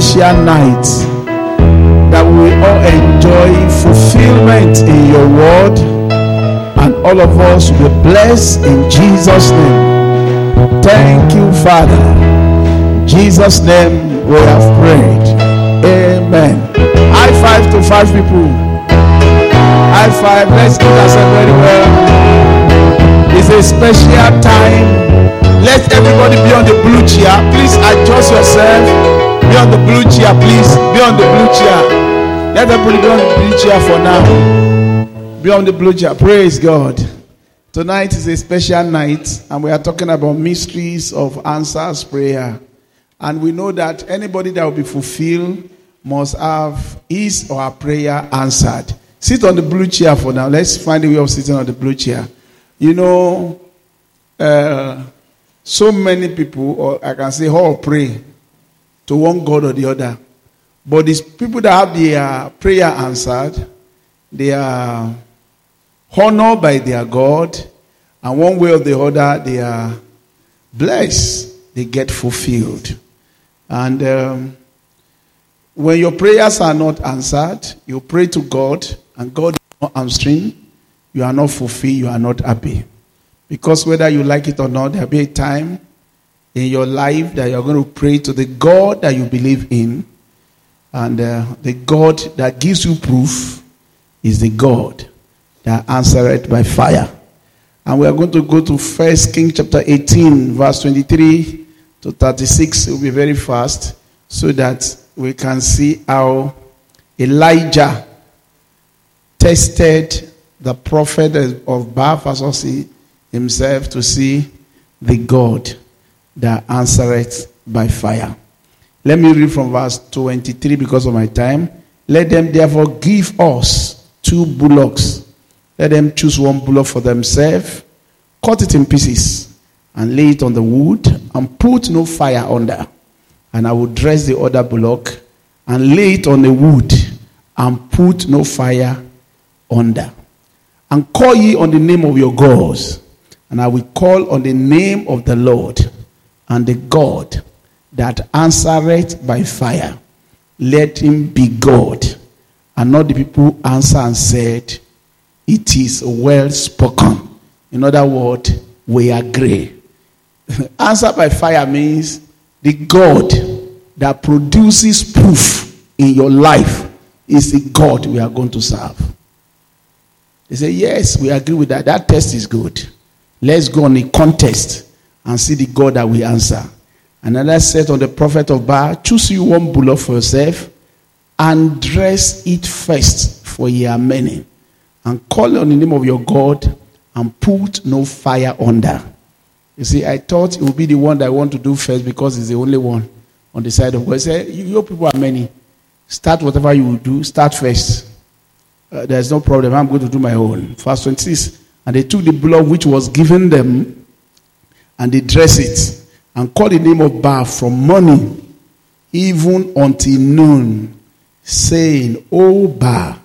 special night that we all enjoy fulfillment in your word and all of us will be blessed in Jesus' name. Thank you, Father. Jesus' name we have prayed. Amen. High five to five people. High five. Let's do that very well. It's a special time. Let everybody be on the blue chair. Please adjust yourself. Be on the blue chair, please. Be on the blue chair. Let everybody be on the blue chair for now. Be on the blue chair. Praise God. Tonight is a special night, and we are talking about mysteries of answers prayer. And we know that anybody that will be fulfilled must have his or her prayer answered. Sit on the blue chair for now. Let's find a way of sitting on the blue chair. You know, uh, so many people, or I can say, all pray to one God or the other. But these people that have their prayer answered, they are honored by their God, and one way or the other, they are blessed. They get fulfilled. And um, when your prayers are not answered, you pray to God, and God is not answering, you are not fulfilled, you are not happy. Because whether you like it or not, there'll be a time in your life that you're going to pray to the God that you believe in. And uh, the God that gives you proof is the God that answered by fire. And we are going to go to First King chapter 18, verse 23 to 36. It will be very fast so that we can see how Elijah tested the prophet of Baal himself to see the God that answereth by fire. Let me read from verse 23 because of my time. Let them therefore give us two bullocks. Let them choose one bullock for themselves, cut it in pieces, and lay it on the wood, and put no fire under. And I will dress the other bullock, and lay it on the wood, and put no fire under. And call ye on the name of your gods, and I will call on the name of the Lord, and the God that answereth by fire. Let him be God. And not the people answer and said, It is well spoken. In other words, we agree. answer by fire means the God that produces proof in your life is the God we are going to serve. They say, Yes, we agree with that. That test is good. Let's go on a contest and see the God that we answer. Another said on the prophet of Baal, choose you one bullock for yourself and dress it first for ye are many. And call on the name of your God and put no fire under. You see, I thought it would be the one that I want to do first because it's the only one on the side of God. He said, Your people are many. Start whatever you will do, start first. Uh, there's no problem. I'm going to do my own. Verse 26. And they took the blood which was given them and they dress it and call the name of Baal from morning even until noon, saying, O Baal,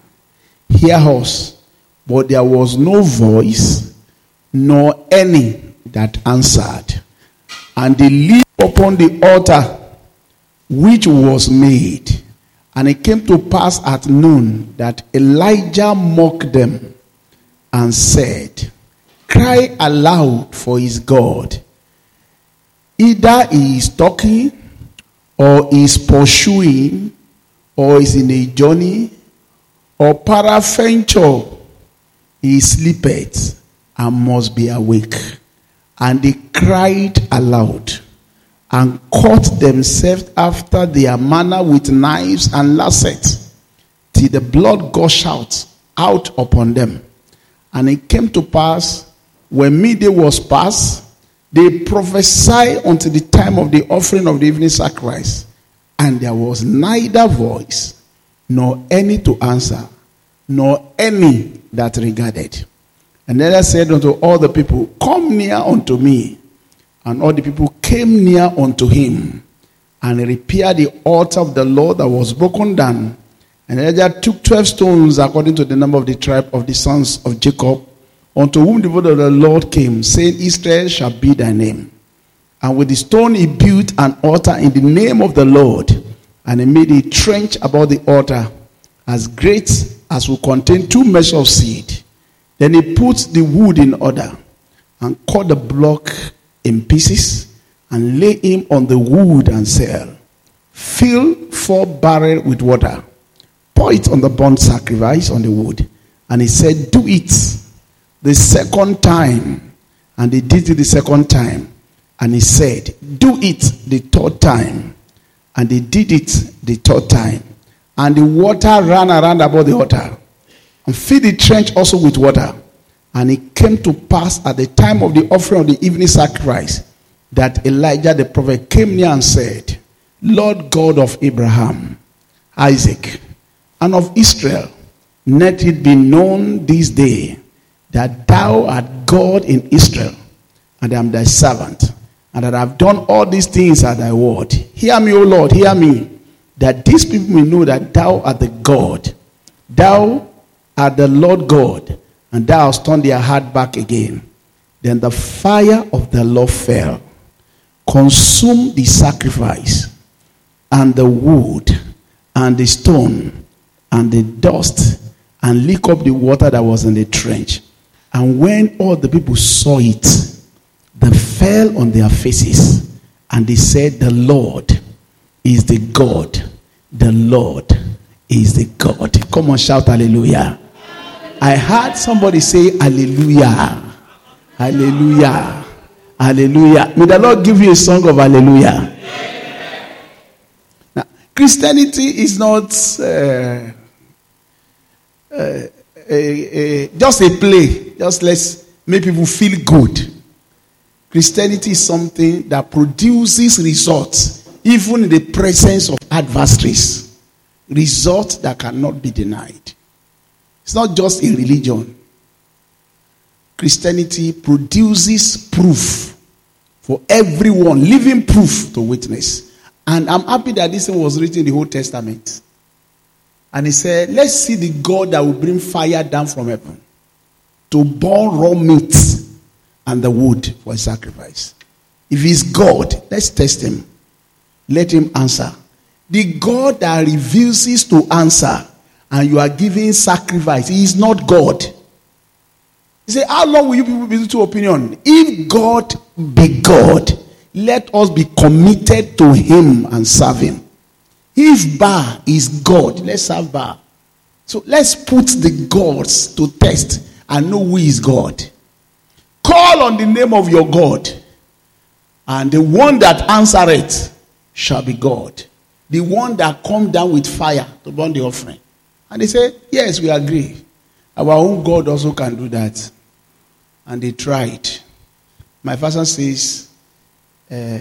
hear us. But there was no voice, nor any that answered. And they leaped upon the altar which was made. And it came to pass at noon that Elijah mocked them and said, Cry aloud for his God. Either he is talking, or is pursuing, or is in a journey, or peradventure he sleepeth and must be awake. And they cried aloud and cut themselves after their manner with knives and lancets, till the blood gushed out, out upon them. And it came to pass, when midday was past, they prophesied until the time of the offering of the evening sacrifice. And there was neither voice, nor any to answer, nor any that regarded. And then I said unto all the people, Come near unto me. And all the people came near unto him and repaired the altar of the Lord that was broken down. And Elijah took 12 stones according to the number of the tribe of the sons of Jacob, unto whom the word of the Lord came, saying, Israel shall be thy name. And with the stone he built an altar in the name of the Lord, and he made a trench about the altar as great as will contain two measures of seed. Then he put the wood in order and cut the block in pieces and lay him on the wood and said, Fill four barrels with water, pour it on the burnt sacrifice on the wood. And he said, Do it the second time. And they did it the second time. And he said, Do it the third time. And they did it the third time. And the water ran around about the altar. And filled the trench also with water. And it came to pass at the time of the offering of the evening sacrifice that Elijah the prophet came near and said, Lord God of Abraham, Isaac, and of Israel, let it be known this day that thou art God in Israel, and I am thy servant, and that I have done all these things at thy word. Hear me, O Lord, hear me, that these people may know that thou art the God. Thou art the Lord God, and thou hast turned their heart back again. Then the fire of the Lord fell, consumed the sacrifice, and the wood, and the stone, and the dust, and lick up the water that was in the trench. And when all the people saw it, they fell on their faces, and they said, The Lord is the God. The Lord is the God. Come on, shout hallelujah. I heard somebody say hallelujah. Hallelujah. Hallelujah. May the Lord give you a song of hallelujah. Now, Christianity is not uh, uh, a, a, just a play. Just let's make people feel good. Christianity is something that produces results, even in the presence of adversaries. Results that cannot be denied. It's not just a religion. Christianity produces proof for everyone, living proof to witness. And I'm happy that this was written in the Old Testament. And he said, Let's see the God that will bring fire down from heaven to burn raw meat and the wood for sacrifice. If he's God, let's test him. Let him answer. The God that refuses to answer and you are giving sacrifice. He is not God. He said, How long will you people be to opinion? If God be God, let us be committed to him and serve him. If Baal is God, let's have Baal. So let's put the gods to test and know who is God. Call on the name of your God, and the one that answereth shall be God. The one that come down with fire to burn the offering And they say, Yes, we agree. Our own God also can do that. And they tried. My father says, uh,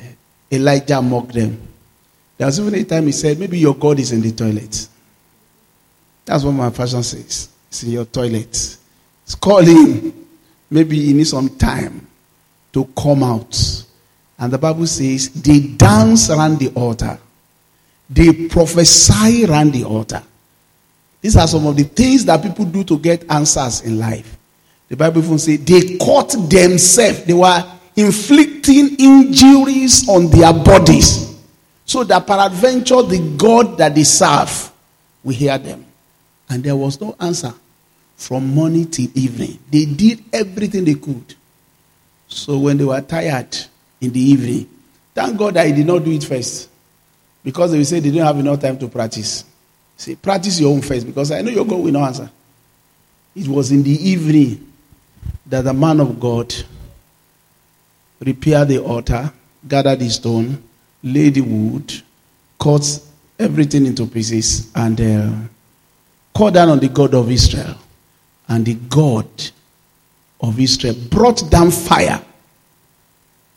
Elijah mocked them. There was even a time he said, Maybe your God is in the toilet. That's what my father says. It's in your toilet. Call him. Maybe he needs some time to come out. And the Bible says they dance around the altar. They prophesy around the altar. These are some of the things that people do to get answers in life. The Bible even says they caught themselves. They were inflicting injuries on their bodies. So that peradventure the God that they serve will hear them. And there was no answer from morning till evening. They did everything they could. So when they were tired in the evening, thank God I did not do it first. Because they will say they didn't have enough time to practice. Say, practice your own first because I know your God will not answer. It was in the evening that the man of God repaired the altar, gathered the stone, laid the wood, cut everything into pieces, and uh, called down on the God of Israel. And the God of Israel brought down fire,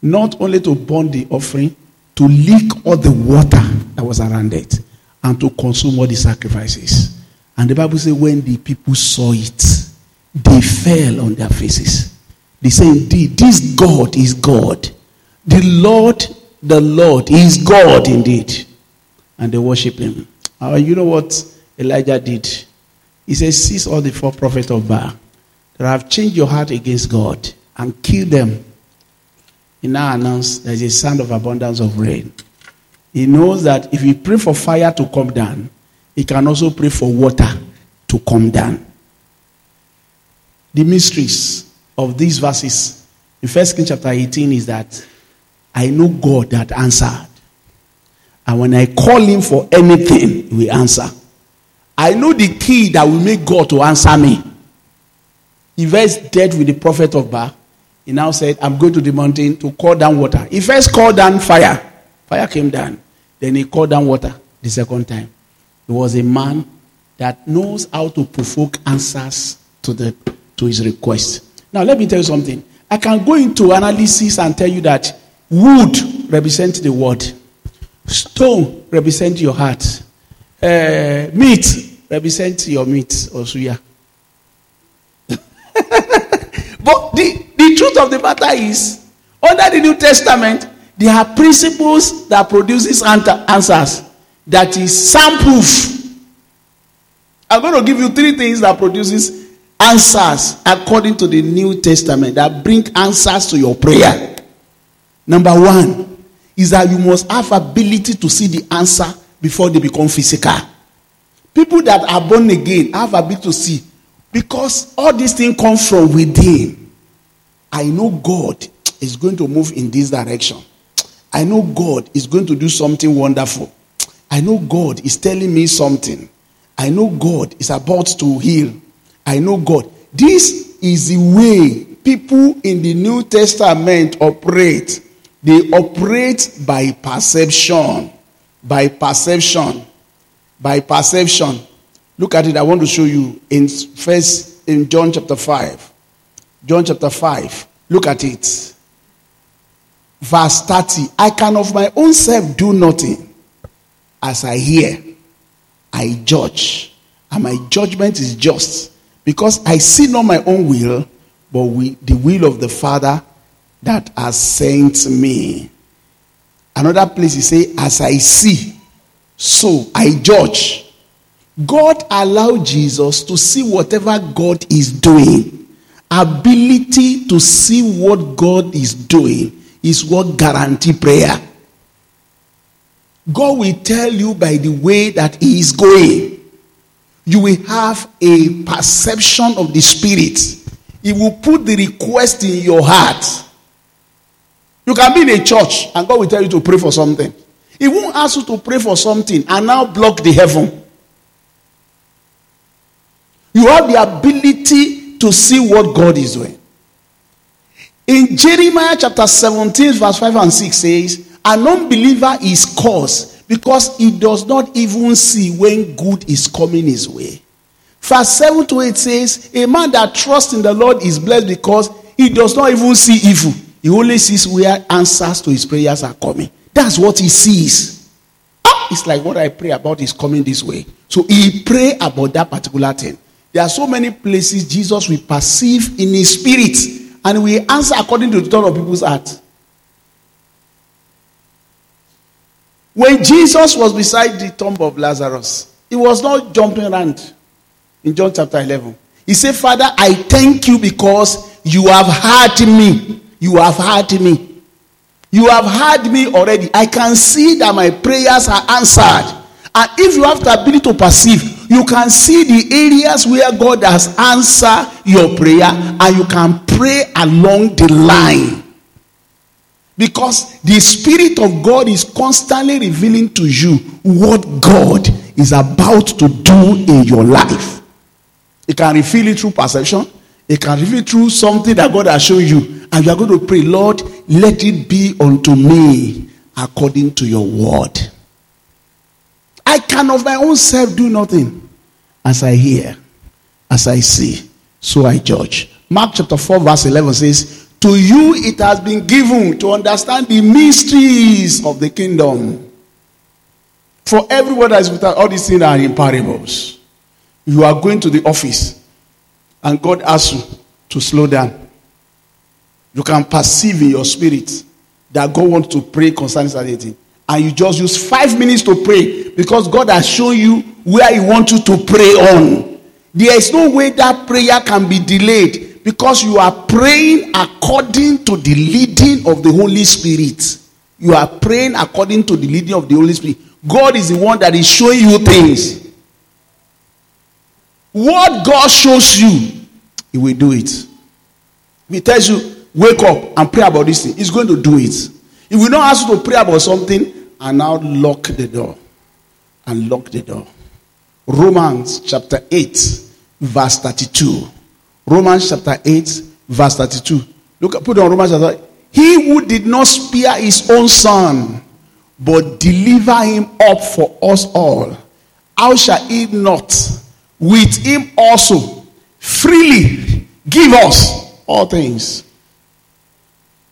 not only to burn the offering, to leak all the water that was around it, and to consume all the sacrifices. And the Bible says, when the people saw it, they fell on their faces. They say, Indeed, this God is God. The Lord, the Lord is God indeed. And they worship him. Uh, you know what Elijah did? He says, Seize all the four prophets of Baal that have changed your heart against God and kill them. He now announced there's a sound of abundance of rain. He knows that if he pray for fire to come down, he can also pray for water to come down. The mysteries of these verses in First Kings chapter 18 is that I know God that answered. And when I call him for anything, he will answer. I know the key that will make God to answer me. He first dealt with the prophet of Baal. He now said, I'm going to the mountain to call down water. He first called down fire. Fire came down. Then he called down water the second time. He was a man that knows how to provoke answers to, the, to his request. Now, let me tell you something. I can go into analysis and tell you that wood represents the word, stone represents your heart, uh, meat represents your meat or suya. but the, the truth of the matter is, under the New Testament, there are principles that produces answers that is soundproof. I'm going to give you three things that produces answers according to the New Testament that bring answers to your prayer. Number one is that you must have ability to see the answer before they become physical. People that are born again have ability to see because all these things come from within. I know God is going to move in this direction. I know God is going to do something wonderful. I know God is telling me something. I know God is about to heal. I know God. This is the way people in the New Testament operate. They operate by perception. By perception. By perception. Look at it. I want to show you in first in John chapter 5. John chapter 5. Look at it. Verse 30. I can of my own self do nothing. As I hear, I judge. And my judgment is just. Because I see not my own will, but we, the will of the Father that has sent me. Another place he say, as I see, so I judge. God allowed Jesus to see whatever God is doing. Ability to see what God is doing is what guarantee prayer. God will tell you by the way that He is going. You will have a perception of the Spirit. He will put the request in your heart. You can be in a church and God will tell you to pray for something. He won't ask you to pray for something and now block the heaven. You have the ability to see what God is doing. In Jeremiah chapter 17, verse 5 and 6 says, An unbeliever is cursed because he does not even see when good is coming his way. Verse 7 to 8 says, A man that trusts in the Lord is blessed because he does not even see evil. He only sees where answers to his prayers are coming. That's what he sees. Ah, it's like what I pray about is coming this way. So he pray about that particular thing. There are so many places Jesus will perceive in his spirit and we answer according to the thought of people's heart. When Jesus was beside the tomb of Lazarus, he was not jumping around in John chapter 11. He said, Father, I thank you because you have heard me. You have heard me. You have heard me already. I can see that my prayers are answered. And if you have the ability to perceive, you can see the areas where God has answered your prayer and you can pray along the line. Because the Spirit of God is constantly revealing to you what God is about to do in your life. It can reveal it through perception, it can reveal through something that God has shown you. And you are going to pray, Lord, let it be unto me according to your word. I can of my own self do nothing. As I hear, as I see, so I judge. Mark chapter 4, verse 11 says, To you it has been given to understand the mysteries of the kingdom. For everyone that is without all these things are in parables. You are going to the office, and God asks you to slow down. You can perceive in your spirit that God wants to pray concerning something and you just use five minutes to pray because God has shown you where He wants you to pray on. There is no way that prayer can be delayed because you are praying according to the leading of the Holy Spirit. You are praying according to the leading of the Holy Spirit. God is the one that is showing you things. What God shows you, He will do it. If He tells you, wake up and pray about this thing, He's going to do it. He we don't ask you to pray about something, and now lock the door. And lock the door. Romans chapter 8, verse 32. Romans chapter 8, verse 32. Look, put on Romans chapter 8. He who did not spare his own son, but deliver him up for us all, how shall he not with him also freely give us all things?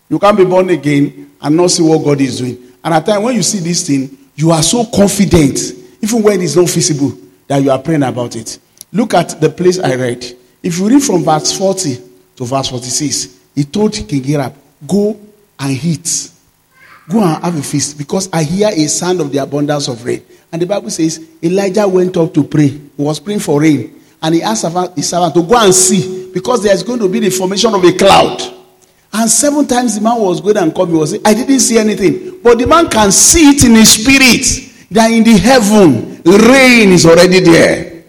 You can't be born again and not see what God is doing. And at times when you see this thing, you are so confident, even when it is not feasible, that you are praying about it. Look at the place I read. If you read from verse 40 to verse 46, he told King Ahab, Go and eat. Go and have a feast, because I hear a sound of the abundance of rain. And the Bible says Elijah went up to pray. He was praying for rain. And he asked his servant to go and see, because there is going to be the formation of a cloud. And seven times the man was going and coming. He was saying, I didn't see anything, but the man can see it in his spirit that in the heaven rain is already there.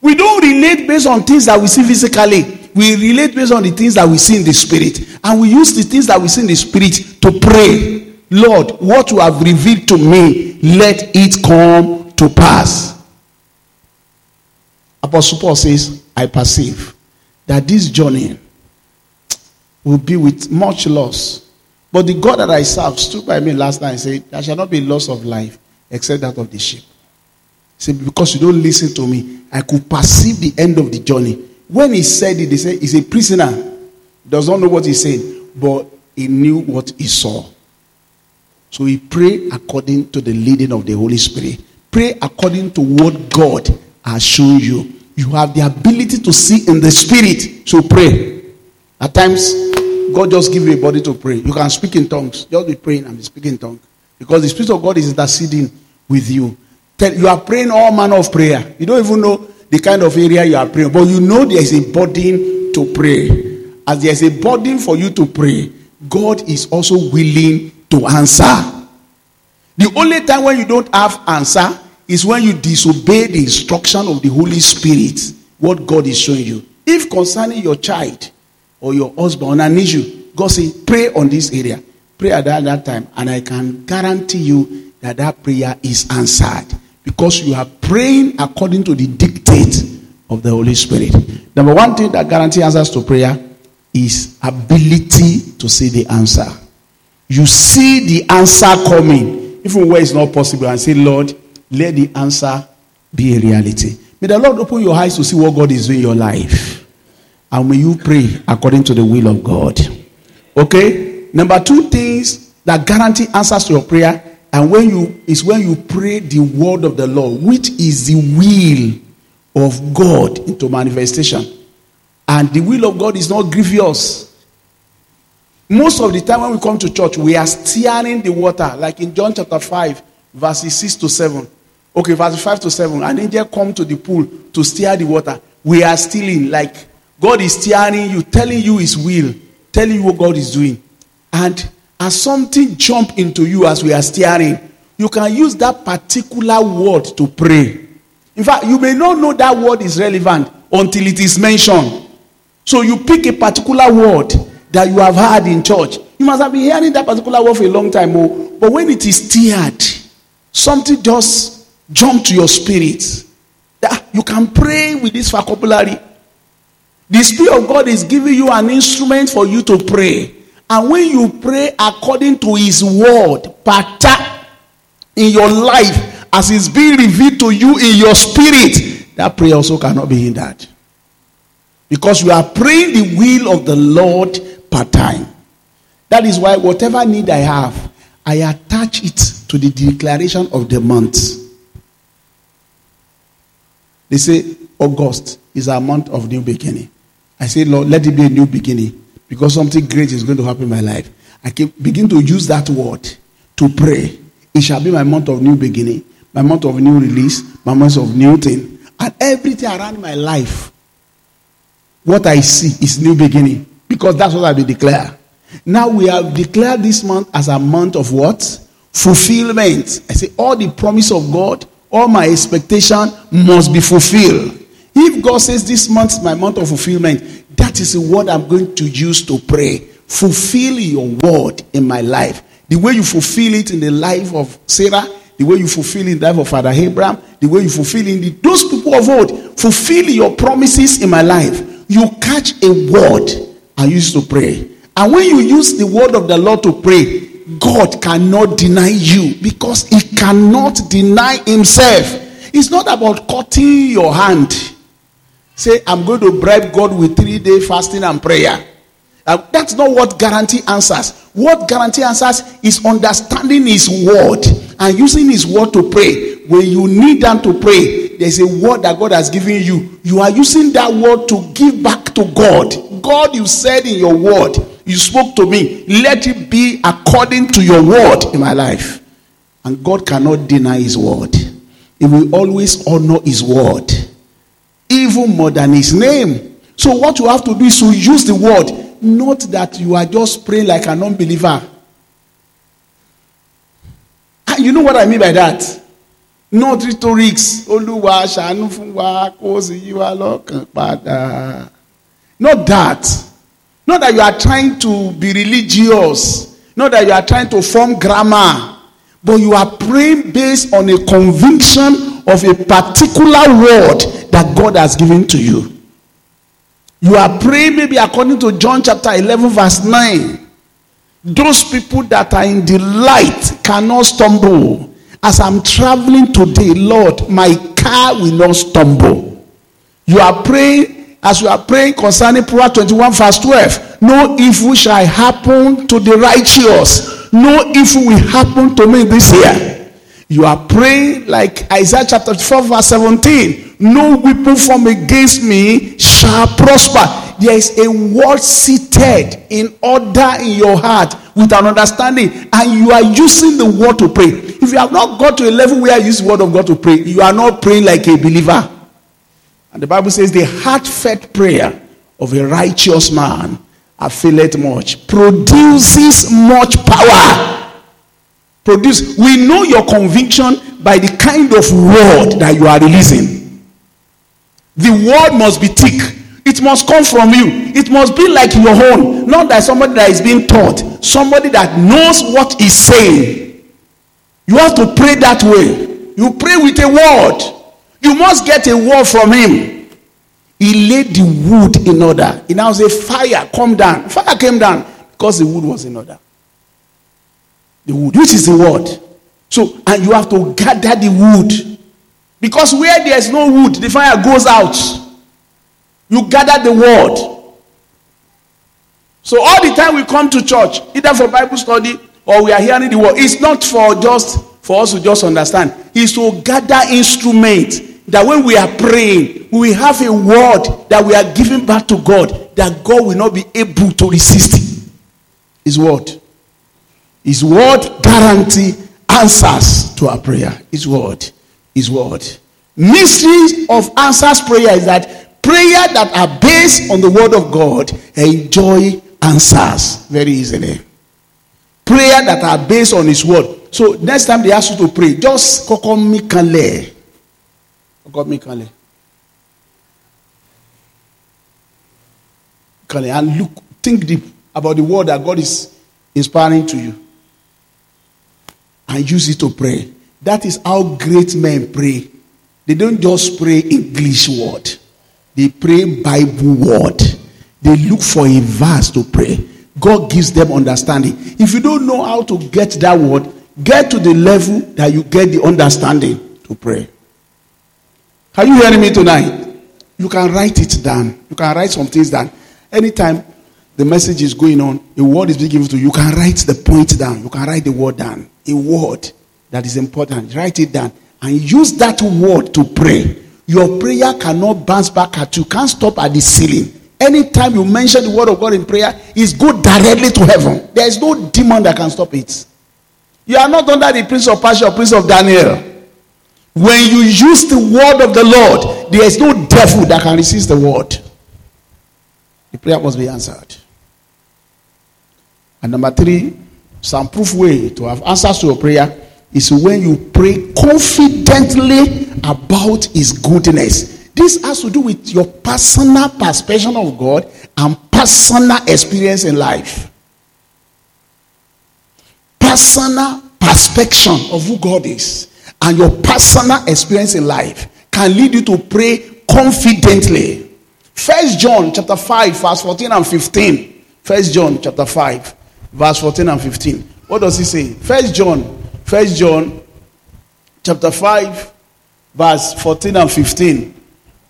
We don't relate based on things that we see physically. We relate based on the things that we see in the spirit, and we use the things that we see in the spirit to pray. Lord, what you have revealed to me, let it come to pass. Apostle Paul says, I perceive that this journey will be with much loss. But the God that I serve stood by me last night and said, There shall not be loss of life except that of the sheep. He said, Because you don't listen to me, I could perceive the end of the journey. When he said it, they said, He's a prisoner. Does not know what he's saying, but he knew what he saw. So we pray according to the leading of the Holy Spirit. Pray according to what God has shown you. You have the ability to see in the spirit. So pray. At times, God just give you a body to pray. You can speak in tongues. Just be praying and be speaking in tongues. Because the Spirit of God is interceding with you. You are praying all manner of prayer. You don't even know the kind of area you are praying. But you know there is a burden to pray. As there is a burden for you to pray, God is also willing to answer. The only time when you don't have answer is when you disobey the instruction of the Holy Spirit, what God is showing you. If concerning your child, or your husband on an issue, God say, pray on this area. Pray at that, that time. And I can guarantee you that that prayer is answered. Because you are praying according to the dictate of the Holy Spirit. Number one thing that guarantees answers to prayer is ability to see the answer. You see the answer coming, even where it's not possible, and say, Lord, let the answer be a reality. May the Lord open your eyes to see what God is doing in your life. And may you pray according to the will of God. Okay? Number two things that guarantee answers to your prayer and when you is when you pray the word of the Lord, which is the will of God into manifestation. And the will of God is not grievous. Most of the time when we come to church, we are steering the water, like in John chapter 5, verses 6 to 7. Okay, verse 5 to 7. An angel come to the pool to steer the water. We are stealing, like God is steering you, telling you his will, telling you what God is doing. And as something jump into you as we are steering, you can use that particular word to pray. In fact, you may not know that word is relevant until it is mentioned. So you pick a particular word that you have heard in church. You must have been hearing that particular word for a long time. Oh, but when it is steered, something just jump to your spirit. That you can pray with this vocabulary. The Spirit of God is giving you an instrument for you to pray. And when you pray according to His word, pattern in your life, as it's being revealed to you in your spirit, that prayer also cannot be hindered. Because you are praying the will of the Lord part time. That is why whatever need I have, I attach it to the declaration of the month. They say August is a month of new beginning. I say, Lord, let it be a new beginning because something great is going to happen in my life. I can begin to use that word to pray. It shall be my month of new beginning, my month of new release, my month of new thing. And everything around my life, what I see is new beginning because that's what I will been declared. Now we have declared this month as a month of what? Fulfillment. I say all the promise of God, all my expectation must be fulfilled. If God says this month is my month of fulfillment, that is the word I'm going to use to pray. Fulfill your word in my life. The way you fulfill it in the life of Sarah, the way you fulfill in the life of Father Abraham, the way you fulfill in the, those people of old, fulfill your promises in my life. You catch a word and used to pray. And when you use the word of the Lord to pray, God cannot deny you because he cannot deny himself. It's not about cutting your hand. Say, I'm going to bribe God with three day fasting and prayer. Uh, that's not what guarantee answers. What guarantee answers is understanding His word and using His word to pray. When you need them to pray, there's a word that God has given you. You are using that word to give back to God. God, you said in your word, you spoke to me. Let it be according to your word in my life. And God cannot deny His word. He will always honor His word even more than his name. So what you have to do is to use the word, not that you are just praying like an unbeliever. And you know what I mean by that? Not rhetorics. Not that. Not that you are trying to be religious. Not that you are trying to form grammar. But you are praying based on a conviction of a particular word that God has given to you. You are praying maybe according to John chapter 11, verse 9. Those people that are in the light cannot stumble. As I'm traveling today, Lord, my car will not stumble. You are praying, as we are praying concerning Proverbs 21, verse 12. No evil shall happen to the righteous. No evil will happen to me this year. You are praying like Isaiah chapter 4, verse 17. No weapon formed against me shall prosper. There is a word seated in order in your heart with an understanding, and you are using the word to pray. If you have not got to a level where you use the word of God to pray, you are not praying like a believer. And the Bible says the heartfelt prayer of a righteous man affiliate much, produces much power. Produce. We know your conviction by the kind of word that you are releasing. The word must be thick. It must come from you. It must be like your own. Not that somebody that is being taught. Somebody that knows what is saying. You have to pray that way. You pray with a word. You must get a word from him. He laid the wood in order. He now said, Fire, come down. Fire came down because the wood was in order. The wood, which is the word. So, and you have to gather the wood. Because where there's no wood, the fire goes out. You gather the word. So all the time we come to church, either for Bible study or we are hearing the word, it's not for just for us to just understand. It's to gather instruments that when we are praying, we have a word that we are giving back to God that God will not be able to resist. His word. His word guarantee answers to our prayer. His word. His word. Mystery of answers prayer is that prayer that are based on the word of God enjoy answers very easily. Prayer that are based on his word. So next time they ask you to pray, just koko mi kanle. Koko mi kanle. And look, think deep about the word that God is inspiring to you. And use it to pray. That is how great men pray. They don't just pray English word. They pray Bible word. They look for a verse to pray. God gives them understanding. If you don't know how to get that word, get to the level that you get the understanding to pray. Are you hearing me tonight? You can write it down. You can write some things down. Anytime the message is going on, a word is being given to you, you can write the point down. You can write the word down. A word that is important. Write it down and use that word to pray. Your prayer cannot bounce back at you, can't stop at the ceiling. Anytime you mention the word of God in prayer, it's go directly to heaven. There is no demon that can stop it. You are not under the prince of Persia or prince of Daniel. When you use the word of the Lord, there is no devil that can resist the word. The prayer must be answered. And number three, some proof way to have answers to your prayer is when you pray confidently about his goodness. This has to do with your personal perception of God and personal experience in life. Personal perception of who God is and your personal experience in life can lead you to pray confidently. First John chapter 5 verse 14 and 15. First John chapter 5 verse 14 and 15. What does he say? First John First John chapter 5, verse 14 and 15.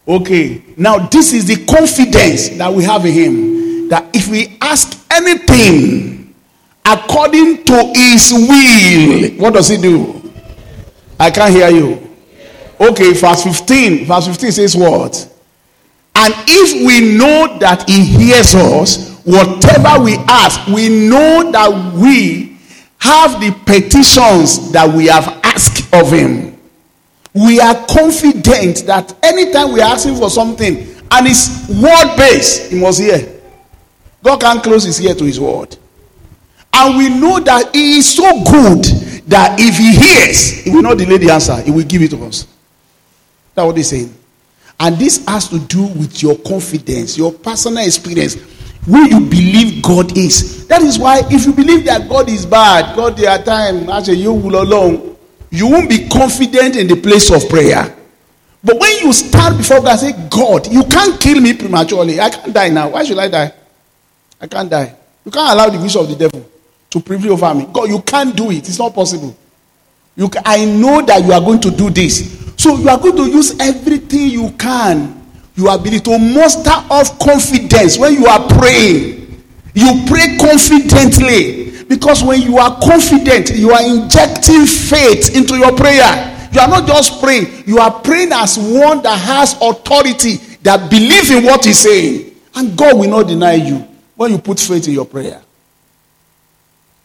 Okay, now this is the confidence that we have in him. That if we ask anything according to his will, what does he do? I can't hear you. Okay, verse 15. Verse 15 says what? And if we know that he hears us, whatever we ask, we know that we have the petitions that we have asked of him. We are confident that anytime we are asking for something and it's word based, he must hear. God can't close his ear to his word. And we know that he is so good that if he hears, he will not delay the answer, he will give it to us. That's what he's saying. And this has to do with your confidence, your personal experience where you believe God is. That is why if you believe that God is bad, God there are time, actually you will alone, you won't be confident in the place of prayer. But when you stand before God and say, God, you can't kill me prematurely. I can't die now. Why should I die? I can't die. You can't allow the wish of the devil to prevail over me. God, you can't do it. It's not possible. You, I know that you are going to do this. So you are going to use everything you can your ability to muster off confidence when you are praying. You pray confidently because when you are confident, you are injecting faith into your prayer. You are not just praying, you are praying as one that has authority, that believes in what he's saying. And God will not deny you when you put faith in your prayer.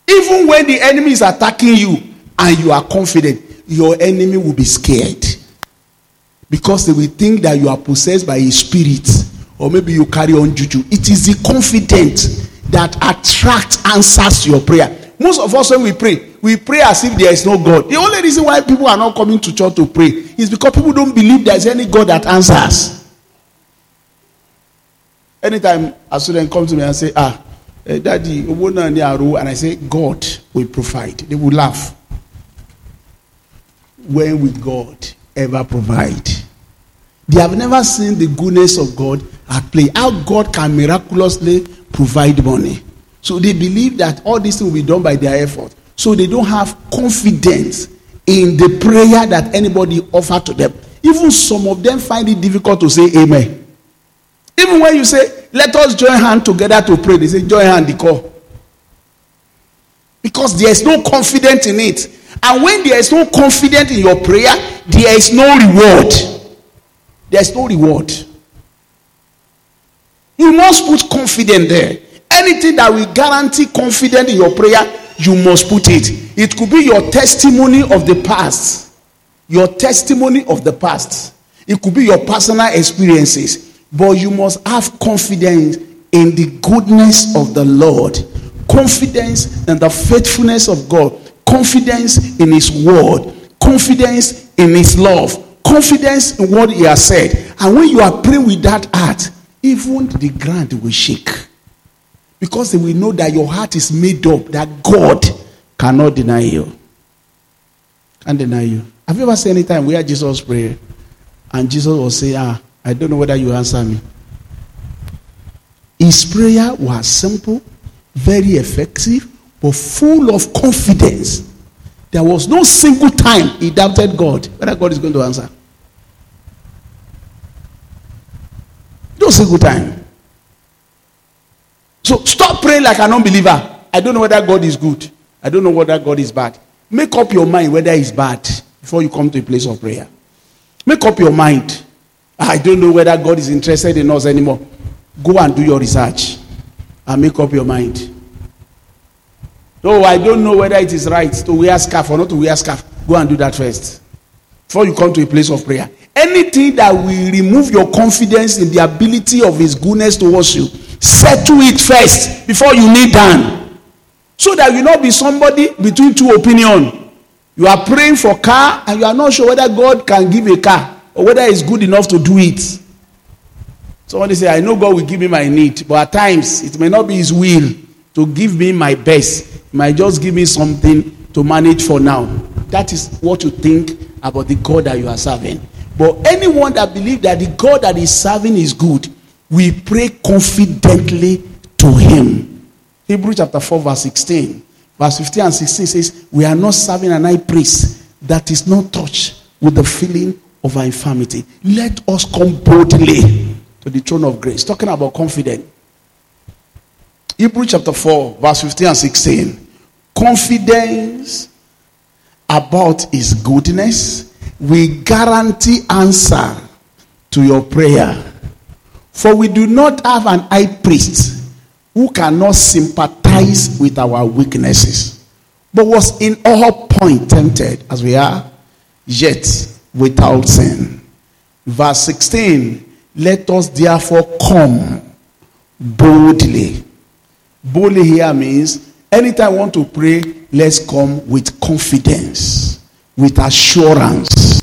Even when the enemy is attacking you and you are confident, your enemy will be scared because they will think that you are possessed by a spirit or maybe you carry on juju. It is the confident that attracts answers to your prayer. Most of us, when we pray, we pray as if there is no God. The only reason why people are not coming to church to pray is because people don't believe there is any God that answers. Anytime a student comes to me and say, Ah, eh, Daddy, and I say, God will provide, they will laugh. When will God ever provide? They have never seen the goodness of God at play. How God can miraculously provide money. So they believe that all this will be done by their effort. So they don't have confidence in the prayer that anybody offer to them. even some of them find it difficult to say amen. Even when you say, let us join hand together to pray, they say, join hand the call. Because there is no confidence in it. And when there is no confidence in your prayer, there is no reward. There is no reward. You must put confidence there. Anything that will guarantee confidence in your prayer, you must put it. It could be your testimony of the past. Your testimony of the past. It could be your personal experiences. But you must have confidence in the goodness of the Lord, confidence in the faithfulness of God, confidence in His word, confidence in His love, confidence in what He has said. And when you are praying with that heart, even the ground will shake. Because they will know that your heart is made up, that God cannot deny you. Can't deny you. Have you ever seen any time where Jesus prayed and Jesus will say, Ah, I don't know whether you answer me. His prayer was simple, very effective, but full of confidence. There was no single time he doubted God whether God is going to answer. No single time. So stop praying like an unbeliever. I don't know whether God is good. I don't know whether God is bad. Make up your mind whether he's bad before you come to a place of prayer. Make up your mind. I don't know whether God is interested in us anymore. Go and do your research and make up your mind. No, I don't know whether it is right to wear scarf or not to wear scarf. Go and do that first. Before you come to a place of prayer. Anything that will remove your confidence in the ability of his goodness towards you, settle it first before you kneel down. So that you not be somebody between two opinions. You are praying for car and you are not sure whether God can give a car or whether it's good enough to do it. Somebody say, I know God will give me my need, but at times it may not be his will to give me my best. He might just give me something to manage for now. That is what you think about the God that you are serving. But anyone that believes that the God that is serving is good, we pray confidently to him. Hebrews chapter 4, verse 16. Verse 15 and 16 says, We are not serving an high priest that is not touched with the feeling of our infirmity. Let us come boldly to the throne of grace. Talking about confidence. Hebrews chapter 4, verse 15 and 16. Confidence about his goodness will guarantee answer to your prayer. For we do not have an high priest who cannot sympathize with our weaknesses, but was in all point tempted as we are, yet without sin. Verse 16 Let us therefore come boldly. Boldly here means anytime I want to pray, let's come with confidence, with assurance,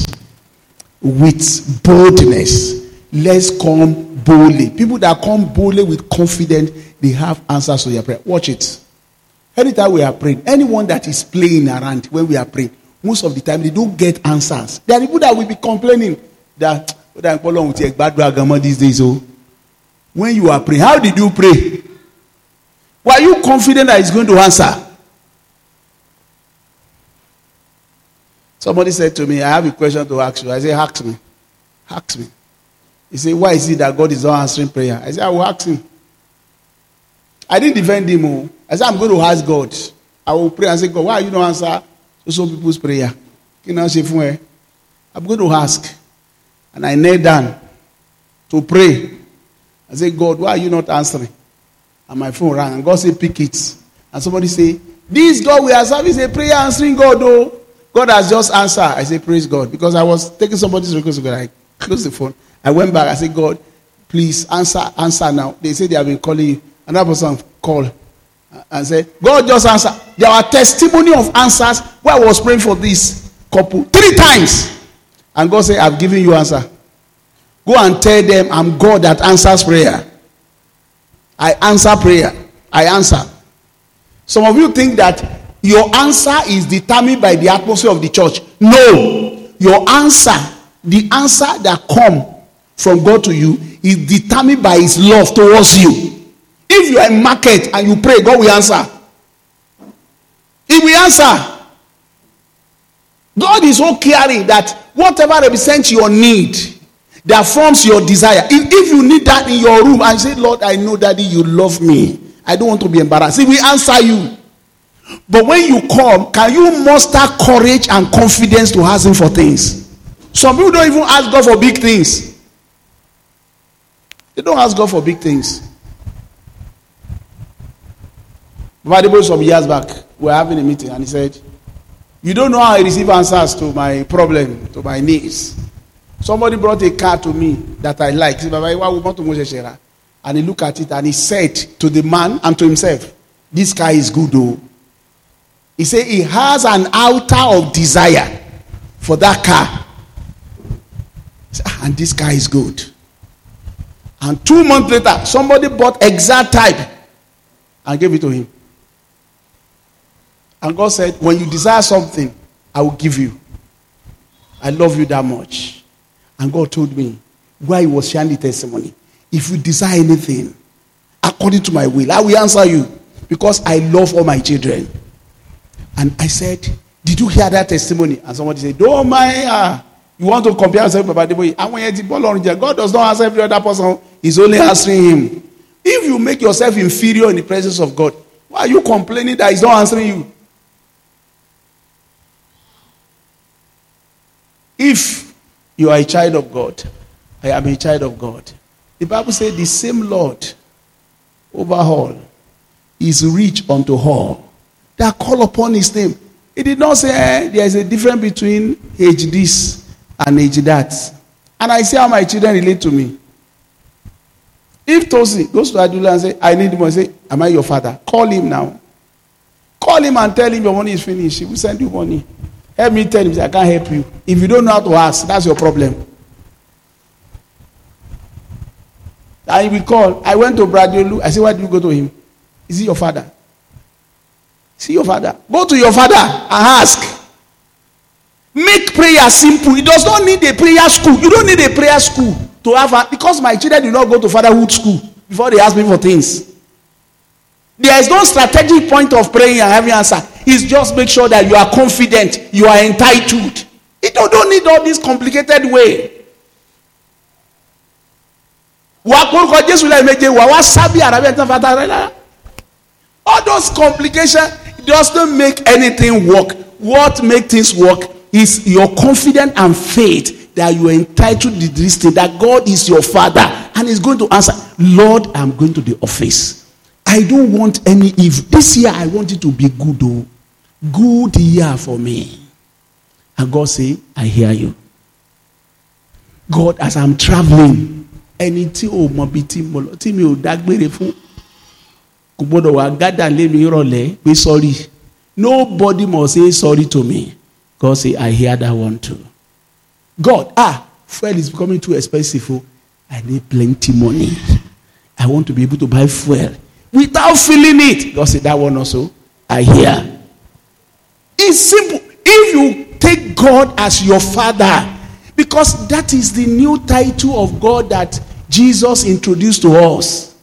with boldness. Let's come boldly. People that come boldly with confidence, they have answers to their prayer. Watch it. Anytime we are praying, anyone that is playing around when we are praying, most of the time they don't get answers. There are people that will be complaining that what I'm calling with Egbadra Gama these days. Oh, when you are praying, how did you pray? Were you confident that he's going to answer? Somebody said to me, I have a question to ask you. I said, Ask me. Ask me. He said, Why is it that God is not answering prayer? I said, I will ask him. I didn't defend him. I said, I'm going to ask God. I will pray and say, God, why are you not answer some people's prayer? you know I'm going to ask. And I knelt down to pray. I said, God, why are you not answering? And my phone rang. And God said, pick it. And somebody say, this God we are serving is a prayer answering God, though. God has just answered. I said, praise God. Because I was taking somebody's request. I closed the phone. I went back. I said, God, please answer, answer now. They say they have been calling you. Another person called and said, God just answered. There were testimony of answers where I was praying for this couple three times. And God said, I've given you answer. Go and tell them I'm God that answers prayer. I answer prayer. I answer. Some of you think that your answer is determined by the atmosphere of the church. No. Your answer, the answer that come from God to you is determined by his love towards you. If you are in market and you pray, God will answer. He will answer. God is so caring that whatever represents your need, that forms your desire. If, if you need that in your room and say, Lord, I know, Daddy, you love me. I don't want to be embarrassed. He will answer you. But when you come, can you muster courage and confidence to ask Him for things? Some people don't even ask God for big things. They don't ask God for big things. Valuable some years back, were having a meeting and he said, You don't know how I receive answers to my problem, to my needs. Somebody brought a car to me that I like. And he looked at it and he said to the man and to himself, This car is good though. He said he has an altar of desire for that car. And this car is good. And two months later, somebody bought exact type and gave it to him. And God said, When you desire something, I will give you. I love you that much. And God told me, why he was sharing the testimony, if you desire anything according to my will, I will answer you because I love all my children. And I said, Did you hear that testimony? And somebody said, Don't mind. Uh, you want to compare yourself with Baba I want to ball on God does not answer every other person, He's only answering him. If you make yourself inferior in the presence of God, why are you complaining that He's not answering you? If you are a child of God, I am a child of God. The Bible says the same Lord over all is rich unto all that call upon his name. He did not say eh, there is a difference between age this and age that. And I see how my children relate to me. If Tosi goes to Adula and say, I need money, say, Am I your father? Call him now. Call him and tell him your money is finished. He will send you money. Help me tell him, I can't help you. If you don't know how to ask, that's your problem. He will call. I went to Bradley. I said, Why did you go to him? Is he your father? See your father. Go to your father and ask. Make prayer simple. It does not need a prayer school. You don't need a prayer school to have a, because my children do not go to fatherhood school before they ask me for things. There is no strategic point of praying and having answer. It's just make sure that you are confident, you are entitled. You don't, don't need all this complicated way. all those complications does not make anything work. What makes things work is your confidence and faith that you are entitled to this thing, that God is your father and is going to answer. Lord, I'm going to the office. I don't want any evil. This year I want it to be good. Good year for me. And God say, I hear you. God, as I'm traveling, ẹni tí ò mọ bíi tí mo lọ tí mi ò dágbére fún kò wá gádà lé mi rọ̀lẹ́ pé sorry. Nobody must say sorry to me. God say I hear that one too. God ah fuel is becoming too expensive I need plenty money. I want to be able to buy fuel without feeling it. God say that one also I hear it's simple if you take God as your father because that is the new title of God that Jesus introduced to us.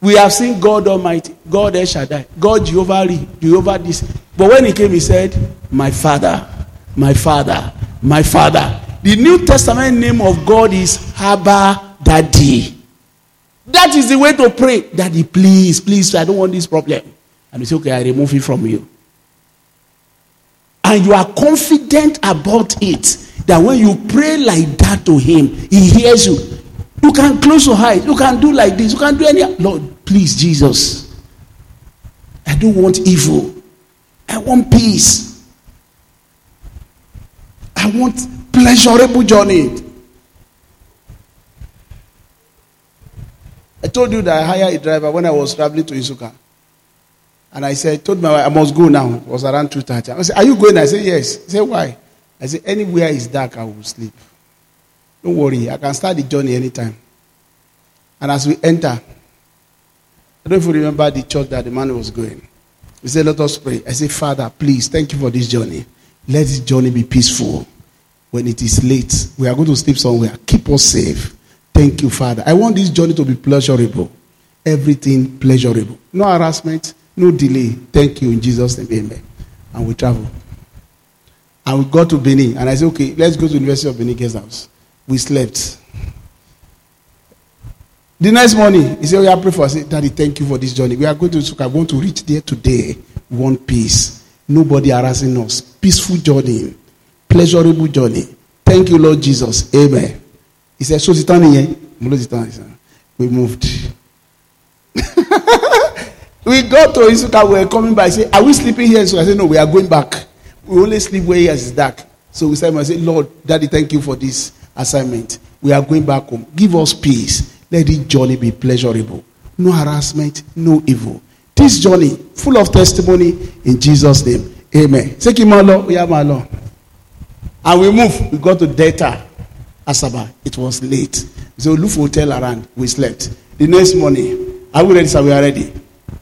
We have seen God Almighty, God El Shaddai, God Jehovah Jehovah this. But when he came, he said, My Father, my Father, my Father. The New Testament name of God is Abba Daddy. That is the way to pray. Daddy, please, please, I don't want this problem. And he said, Okay, I remove it from you. And you are confident about it that when you pray like that to him, he hears you. You can close your eyes. You can do like this. You can do any. Lord, please, Jesus. I don't want evil. I want peace. I want pleasurable journey. I told you that I hired a driver when I was traveling to Nsukka. And I said, told my wife, I must go now. It was around 2.30. I said, are you going? I said, yes. He said, why? I said, anywhere is dark, I will sleep. Don't worry, I can start the journey anytime. And as we enter, I don't you remember the church that the man was going. He said, Let us pray. I said, Father, please, thank you for this journey. Let this journey be peaceful. When it is late, we are going to sleep somewhere. Keep us safe. Thank you, Father. I want this journey to be pleasurable. Everything pleasurable. No harassment, no delay. Thank you in Jesus' name. Amen. And we travel. And we got to Benin. And I said, okay, let's go to University of Benin guest house. We slept. The next morning, he said, We oh, are praying for. Said, Daddy, thank you for this journey. We are going to Nsukka. We want to reach there today. One peace. Nobody harassing us. Peaceful journey. Pleasurable journey. Thank you, Lord Jesus. Amen. He said, So here. We moved. we got to Nsukka. We were coming by. I said, Are we sleeping here? So I said, No, we are going back. We only sleep where it's dark. So we said, I said, Lord, Daddy, thank you for this assignment. We are going back home. Give us peace. Let this journey be pleasurable. No harassment, no evil. This journey, full of testimony in Jesus' name. Amen. Say Kimalo, we have Malo. And we move. We got to Delta, Asaba. It was late. So look for hotel around. We slept. The next morning, are we ready? We are ready.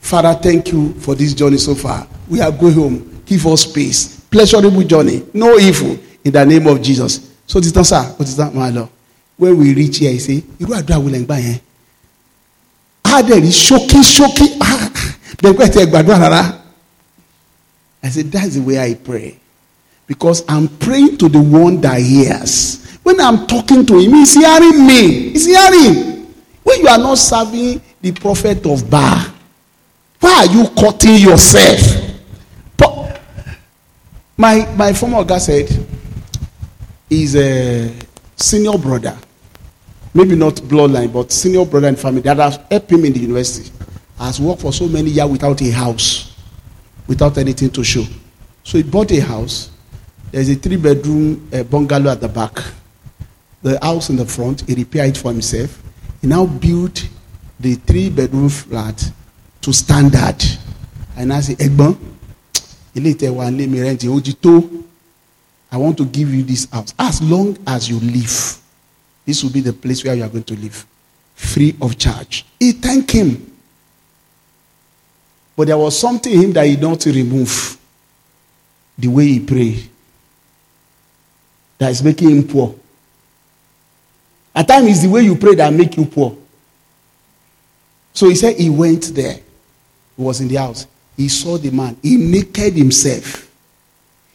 Father, thank you for this journey so far. We are going home. Give us peace. Pleasurable journey. No evil. In the name of Jesus. So this is sir. What is that, my Lord? when we reach here he say irú àdúrà wo lẹ̀ ń gbà yẹn á dẹ̀ rí ṣókí ṣókí ah, bẹ́ẹ̀ pẹ́ tẹ gbàdúrà I said that's the way I pray because I'm praying to the one that hears when I'm talking to him he's hearing me he's hearing when you are not serving the prophet of Baal why are you cutting yourself But my my former guy said he's a senior brother, maybe not bloodline, but senior brother in family that has helped him in the university, has worked for so many years without a house, without anything to show. So he bought a house. There's a three bedroom uh, bungalow at the back. The house in the front, he repaired it for himself. He now built the three bedroom flat to standard. And I say, Egbon, ilé ìtẹ̀wà mi I want to give you this house. As long as you live, this will be the place where you are going to live. Free of charge. He thanked him. But there was something in him that he don't remove. The way he prayed. That is making him poor. At times it's the way you pray that make you poor. So he said he went there. Was in the house. He saw the man. He naked himself.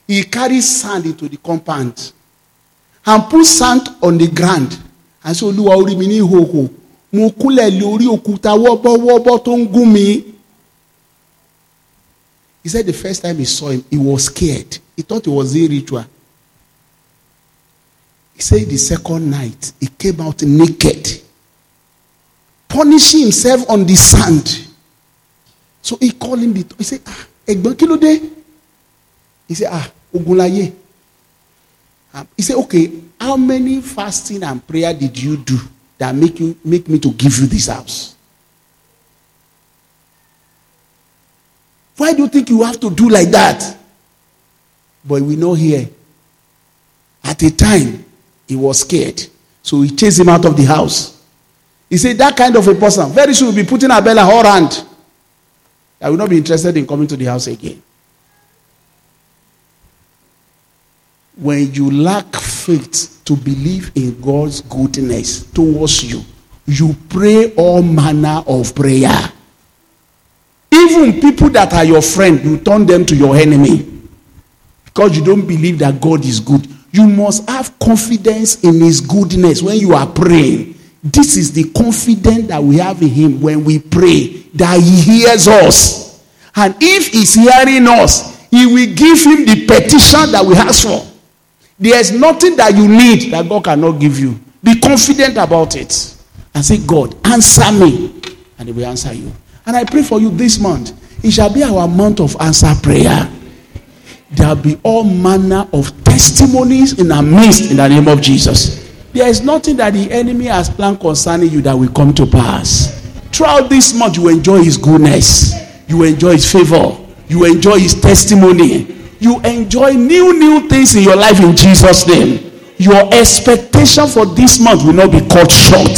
He carried sand into the compound and put sand on the ground. And so òkúta. He said the first time he saw him, he was scared. He thought it was a ritual. He said the second night, he came out naked, punishing himself on the sand. So he called him, the, he said, ah, Ẹ̀gbọ́n kí ló dé? He said, ah, Ogunlaye. Um, he said, okay, how many fasting and prayer did you do that make you make me to give you this house? Why do you think you have to do like that? But we know here. At a time, he was scared. So he chased him out of the house. He said, That kind of a person, very soon will be putting a bell hand. I will not be interested in coming to the house again. when you lack faith to believe in God's goodness towards you, you pray all manner of prayer. Even people that are your friend, you turn them to your enemy because you don't believe that God is good. You must have confidence in His goodness when you are praying. This is the confidence that we have in Him when we pray that He hears us. And if He's hearing us, He will give Him the petition that we ask for. There's nothing that you need that God cannot give you. Be confident about it. And say, God, answer me. And He will answer you. And I pray for you this month. It shall be our month of answer prayer. There will be all manner of testimonies in our midst in the name of Jesus. There is nothing that the enemy has planned concerning you that will come to pass. Throughout this month, you enjoy his goodness, you enjoy his favor, you enjoy his testimony, you enjoy new, new things in your life in Jesus' name. Your expectation for this month will not be cut short.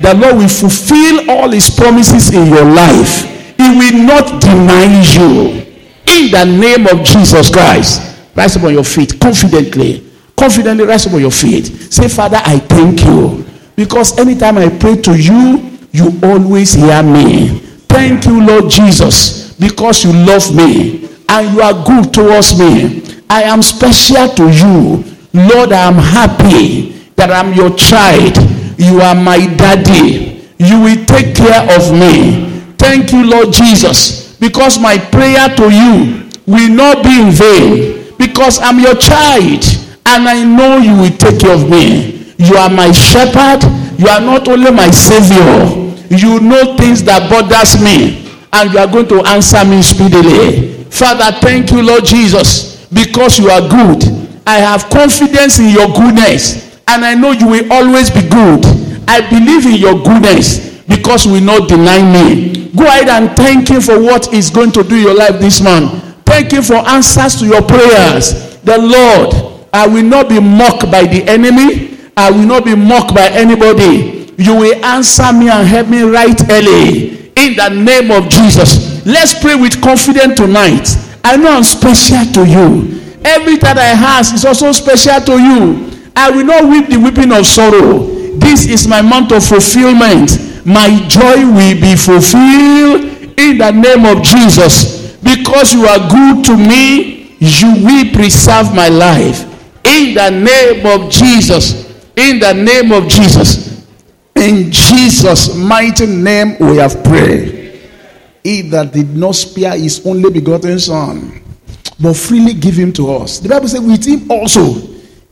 The Lord will fulfill all his promises in your life. He will not deny you. In the name of Jesus Christ. Rise upon your feet confidently. Confidently rise up on your feet. Say, Father, I thank you. Because anytime I pray to you, you always hear me. Thank you, Lord Jesus, because you love me and you are good towards me. I am special to you. Lord, I am happy that I'm your child. You are my daddy. You will take care of me. Thank you, Lord Jesus, because my prayer to you will not be in vain. Because I'm your child and I know you will take care of me. You are my shepherd. You are not only my savior. You know things that bothers me and you are going to answer me speedily. Father, thank you, Lord Jesus, because you are good. I have confidence in your goodness and I know you will always be good. I believe in your goodness because you will not deny me. Go ahead and thank him for what he's going to do in your life this month. Thank him for answers to your prayers. The Lord, I will not be mocked by the enemy. I will not be mocked by anybody you will answer me and help me right early in the name of Jesus. Let's pray with confidence tonight. I know I'm special to you. Everything that I have is also special to you. I will not weep the weeping of sorrow. This is my month of fulfillment. My joy will be fulfilled in the name of Jesus. Because you are good to me, you will preserve my life. In the name of Jesus. In the name of Jesus. In Jesus' mighty name we have prayed. He that did not spare his only begotten Son, but freely give him to us. The Bible says, with him also,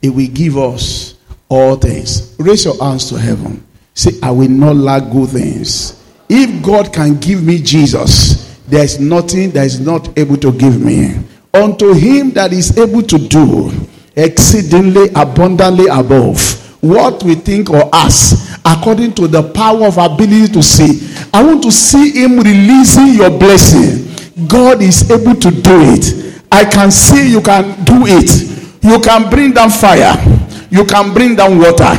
he will give us all things. Raise your hands to heaven. Say, I will not lack good things. If God can give me Jesus, there is nothing that is not able to give me. Unto him that is able to do exceedingly abundantly above what we think or ask according to the power of ability to see. I want to see him releasing your blessing. God is able to do it. I can see you can do it. You can bring down fire. You can bring down water.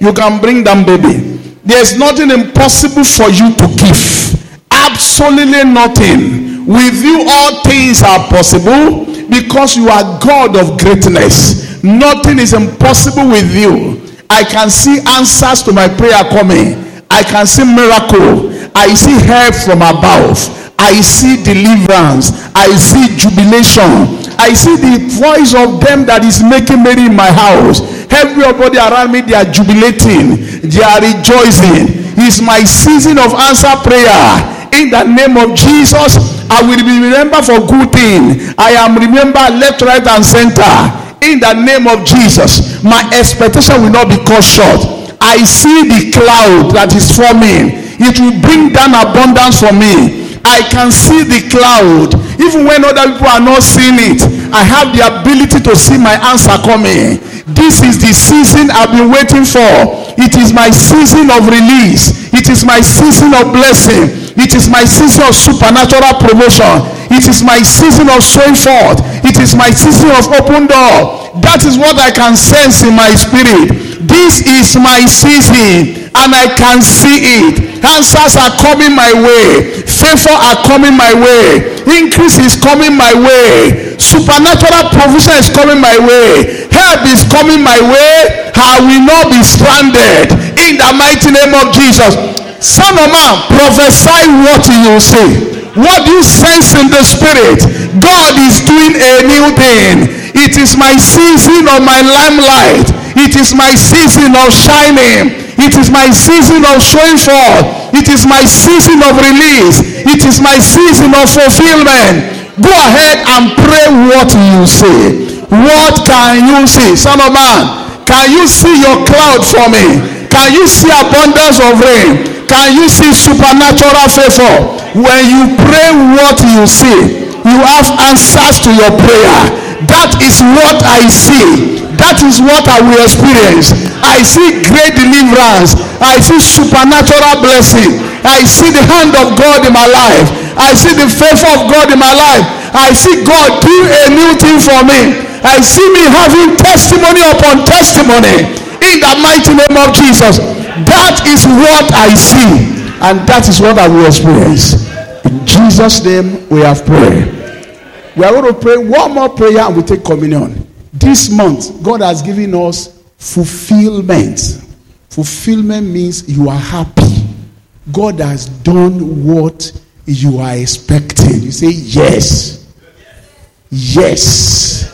You can bring down baby. There's nothing impossible for you to give. Absolutely nothing. With you, all things are possible because you are God of greatness. Nothing is impossible with you. I can see answers to my prayer coming. I can see miracle. I see help from above. I see deliverance. I see jubilation. I see the voice of them that is making merry in my house. Everybody around me, they are jubilating. They are rejoicing. It's my season of answer prayer. In the name of Jesus, I will be remembered for good thing. I am remembered left, right, and center in the name of Jesus, my expectation will not be cut short. I see the cloud that is forming. It will bring down abundance for me. I can see the cloud. Even when other people are not seeing it, I have the ability to see my answer coming. This is the season I've been waiting for. It is my season of release. It is my season of blessing. It is my season of supernatural promotion. It is my season of showing forth. It is my season of open door. That is what I can sense in my spirit. This is my season and I can see it. Answers are coming my way. Favor are coming my way. Increase is coming my way. Supernatural provision is coming my way. Help is coming my way. I will not be stranded. In the mighty name of Jesus. Son of man, prophesy what you see. What you sense in the spirit? God is doing a new thing. It is my season of my limelight. It is my season of shining. It is my season of showing forth. It is my season of release. It is my season of fulfillment. Go ahead and pray what you see. What can you see? Son of man, can you see your cloud for me? Can you see abundance of rain? Can you see supernatural favor? When you pray what you see, you have answers to your prayer. That is what I see. That is what I will experience. I see great deliverance. I see supernatural blessing. I see the hand of God in my life. I see the favor of God in my life. I see God do a new thing for me. I see me having testimony upon testimony in the mighty name of Jesus. That is what I see, and that is what I will experience. In Jesus' name, we have prayed. We are going to pray one more prayer and we take communion. This month, God has given us fulfillment. Fulfillment means you are happy. God has done what you are expecting. You say, Yes. Yes.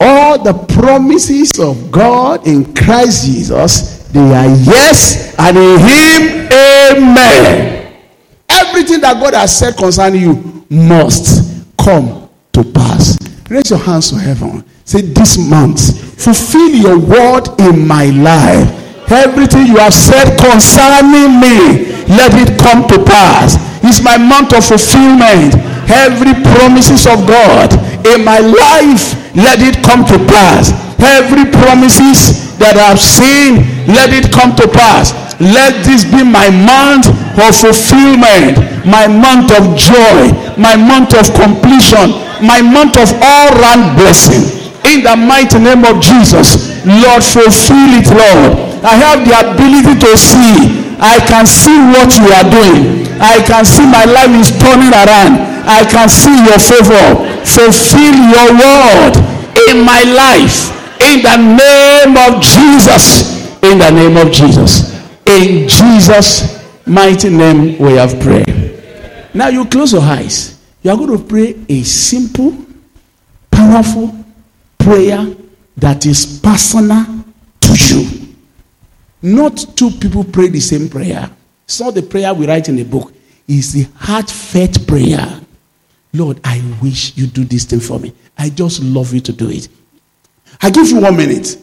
All the promises of God in Christ Jesus, they are yes, and in Him, amen. Everything that God has said concerning you must come to pass. Raise your hands to heaven. Say, This month, fulfill your word in my life. Everything you have said concerning me, let it come to pass. It's my month of fulfillment. Every promises of God in my life, let it come to pass. Every promises that I've seen, let it come to pass. Let this be my month of fulfillment, my month of joy, my month of completion, my month of all round blessing. In the mighty name of Jesus, Lord, fulfill it, Lord. I have the ability to see. I can see what you are doing. I can see my life is turning around. I can see your favor. Fulfill your word in my life. In the name of Jesus. In the name of Jesus. In Jesus' mighty name we have prayed. Now you close your eyes. You are going to pray a simple, powerful prayer that is personal to you. Not two people pray the same prayer. It's not the prayer we write in the book. It's the heartfelt prayer. Lord, I wish you do this thing for me. I just love you to do it. I give you one minute.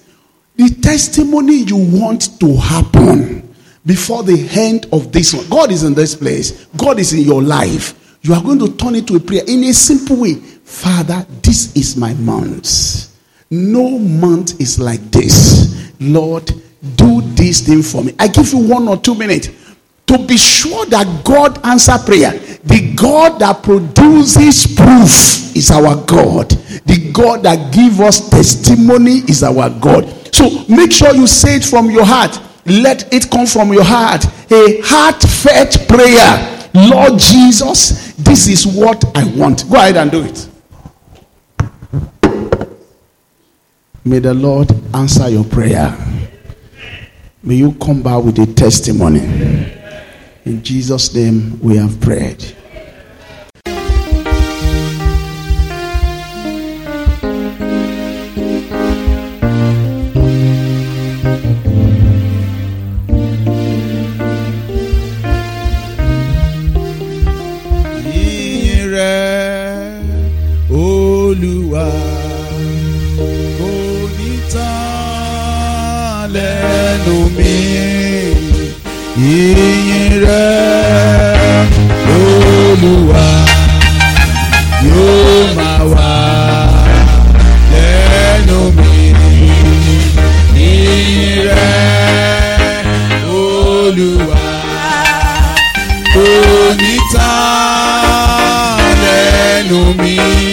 The testimony you want to happen before the end of this one. God is in this place. God is in your life. You are going to turn it to a prayer in a simple way. Father, this is my month. No month is like this. Lord, do this thing for me. I give you one or two minutes to be sure that God answer prayer. The God that produces proof is our God. The God that give us testimony is our God. So make sure you say it from your heart. Let it come from your heart. A heartfelt prayer. Lord Jesus, this is what I want. Go ahead and do it. May the Lord answer your prayer. May you come back with a testimony. In Jesus' name we have prayed. Yeah. Me.